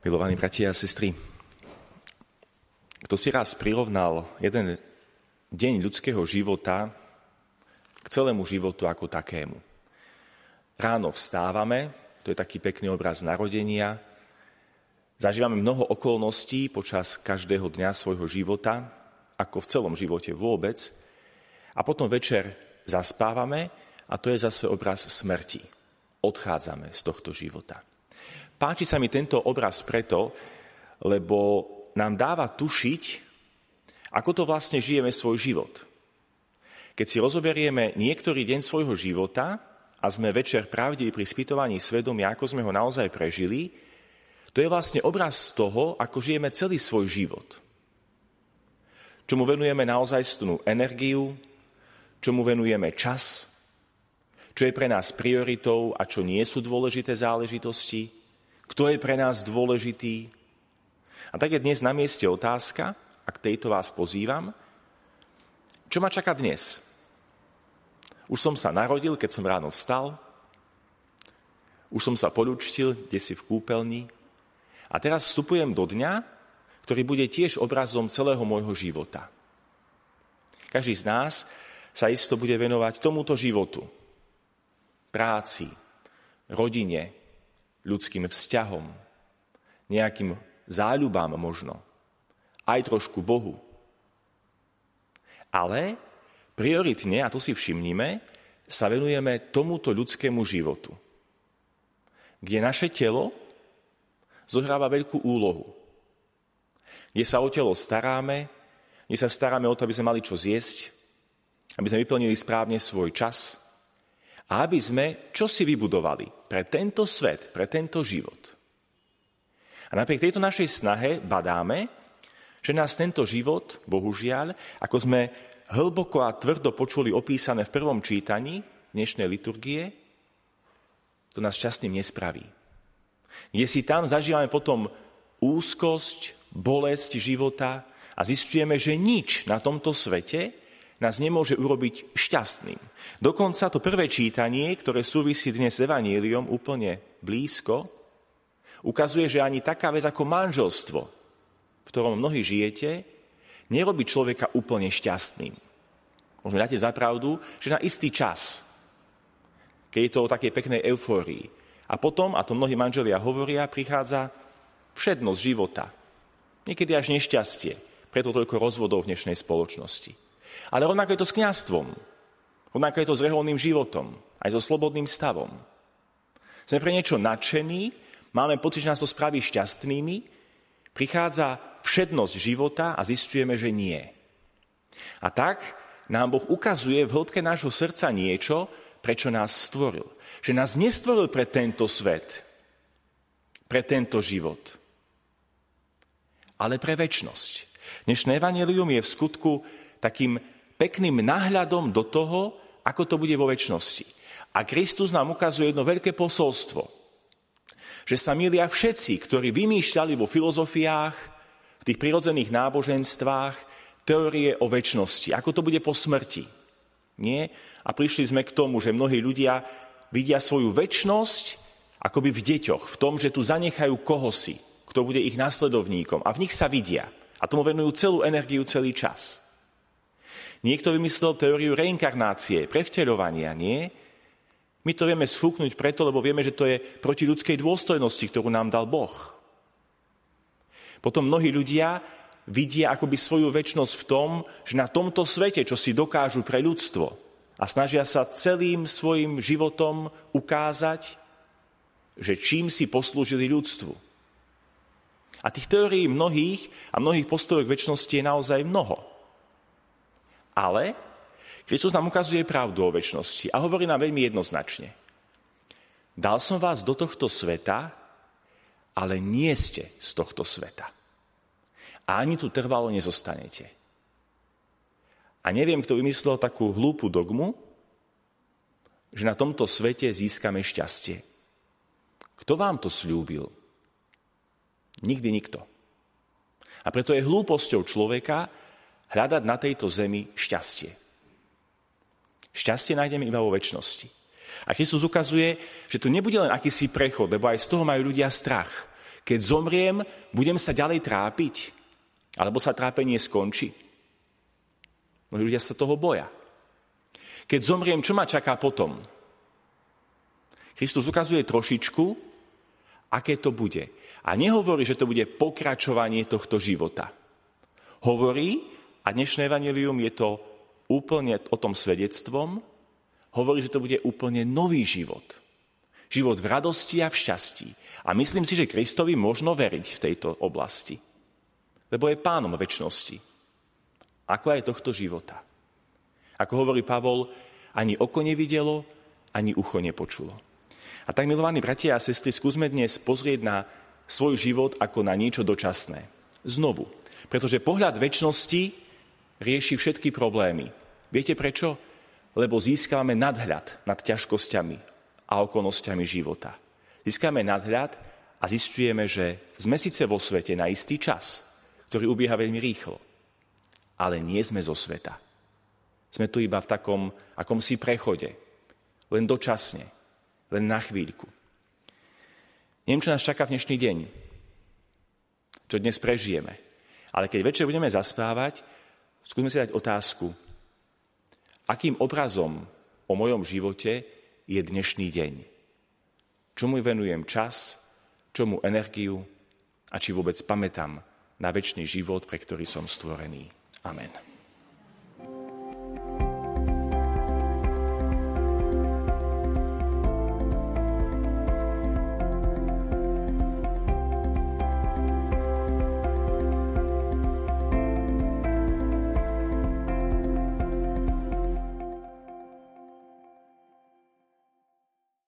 Milovaní bratia a sestry, kto si raz prirovnal jeden deň ľudského života k celému životu ako takému. Ráno vstávame, to je taký pekný obraz narodenia, zažívame mnoho okolností počas každého dňa svojho života, ako v celom živote vôbec, a potom večer zaspávame a to je zase obraz smrti. Odchádzame z tohto života. Páči sa mi tento obraz preto, lebo nám dáva tušiť, ako to vlastne žijeme svoj život. Keď si rozoberieme niektorý deň svojho života a sme večer pravdiví pri spýtovaní svedomia, ako sme ho naozaj prežili, to je vlastne obraz toho, ako žijeme celý svoj život. Čomu venujeme naozaj stnú energiu, čomu venujeme čas, čo je pre nás prioritou a čo nie sú dôležité záležitosti, kto je pre nás dôležitý, a tak je dnes na mieste otázka, a k tejto vás pozývam, čo ma čaká dnes? Už som sa narodil, keď som ráno vstal, už som sa poľučtil, kde si v kúpeľni a teraz vstupujem do dňa, ktorý bude tiež obrazom celého môjho života. Každý z nás sa isto bude venovať tomuto životu. Práci, rodine, ľudským vzťahom, nejakým záľubám možno, aj trošku Bohu. Ale prioritne, a to si všimnime, sa venujeme tomuto ľudskému životu, kde naše telo zohráva veľkú úlohu. Kde sa o telo staráme, kde sa staráme o to, aby sme mali čo zjesť, aby sme vyplnili správne svoj čas a aby sme čo si vybudovali pre tento svet, pre tento život. A napriek tejto našej snahe badáme, že nás tento život, bohužiaľ, ako sme hlboko a tvrdo počuli opísané v prvom čítaní dnešnej liturgie, to nás šťastným nespraví. Kde si tam zažívame potom úzkosť, bolesť života a zistujeme, že nič na tomto svete nás nemôže urobiť šťastným. Dokonca to prvé čítanie, ktoré súvisí dnes s Evaníliom úplne blízko, ukazuje, že ani taká vec ako manželstvo, v ktorom mnohí žijete, nerobí človeka úplne šťastným. Môžeme dať za pravdu, že na istý čas, keď je to o takej peknej eufórii. A potom, a to mnohí manželia hovoria, prichádza všednosť života. Niekedy až nešťastie. Preto toľko rozvodov v dnešnej spoločnosti. Ale rovnako je to s kniastvom. Rovnako je to s reholným životom. Aj so slobodným stavom. Sme pre niečo nadšení máme pocit, že nás to spraví šťastnými, prichádza všednosť života a zistujeme, že nie. A tak nám Boh ukazuje v hĺbke nášho srdca niečo, prečo nás stvoril. Že nás nestvoril pre tento svet, pre tento život, ale pre väčnosť. Dnešné evanelium je v skutku takým pekným náhľadom do toho, ako to bude vo väčšnosti. A Kristus nám ukazuje jedno veľké posolstvo – že sa milia všetci, ktorí vymýšľali vo filozofiách, v tých prirodzených náboženstvách teórie o väčšnosti, ako to bude po smrti. Nie? A prišli sme k tomu, že mnohí ľudia vidia svoju väčšnosť akoby v deťoch, v tom, že tu zanechajú kohosi, kto bude ich následovníkom a v nich sa vidia. A tomu venujú celú energiu, celý čas. Niekto vymyslel teóriu reinkarnácie, prevteľovania, nie? My to vieme sfúknuť preto, lebo vieme, že to je proti ľudskej dôstojnosti, ktorú nám dal Boh. Potom mnohí ľudia vidia akoby svoju väčnosť v tom, že na tomto svete, čo si dokážu pre ľudstvo a snažia sa celým svojim životom ukázať, že čím si poslúžili ľudstvu. A tých teórií mnohých a mnohých postojov k väčšnosti je naozaj mnoho. Ale Kristus nám ukazuje pravdu o väčšnosti a hovorí nám veľmi jednoznačne. Dal som vás do tohto sveta, ale nie ste z tohto sveta. A ani tu trvalo nezostanete. A neviem, kto vymyslel takú hlúpu dogmu, že na tomto svete získame šťastie. Kto vám to slúbil? Nikdy nikto. A preto je hlúposťou človeka hľadať na tejto zemi šťastie. Šťastie nájdeme iba vo väčšnosti. A Kristus ukazuje, že to nebude len akýsi prechod, lebo aj z toho majú ľudia strach. Keď zomriem, budem sa ďalej trápiť? Alebo sa trápenie skončí? Mnohí ľudia sa toho boja. Keď zomriem, čo ma čaká potom? Kristus ukazuje trošičku, aké to bude. A nehovorí, že to bude pokračovanie tohto života. Hovorí, a dnešné evanelium je to úplne o tom svedectvom, hovorí, že to bude úplne nový život. Život v radosti a v šťastí. A myslím si, že Kristovi možno veriť v tejto oblasti. Lebo je pánom väčšnosti. Ako aj tohto života. Ako hovorí Pavol, ani oko nevidelo, ani ucho nepočulo. A tak, milovaní bratia a sestry, skúsme dnes pozrieť na svoj život ako na niečo dočasné. Znovu. Pretože pohľad väčšnosti rieši všetky problémy. Viete prečo? Lebo získame nadhľad nad ťažkosťami a okolnostiami života. Získame nadhľad a zistujeme, že sme síce vo svete na istý čas, ktorý ubieha veľmi rýchlo, ale nie sme zo sveta. Sme tu iba v takom akomsi prechode, len dočasne, len na chvíľku. Neviem, čo nás čaká v dnešný deň, čo dnes prežijeme. Ale keď večer budeme zaspávať, skúsme si dať otázku, akým obrazom o mojom živote je dnešný deň. Čomu venujem čas, čomu energiu a či vôbec pamätám na väčší život, pre ktorý som stvorený. Amen.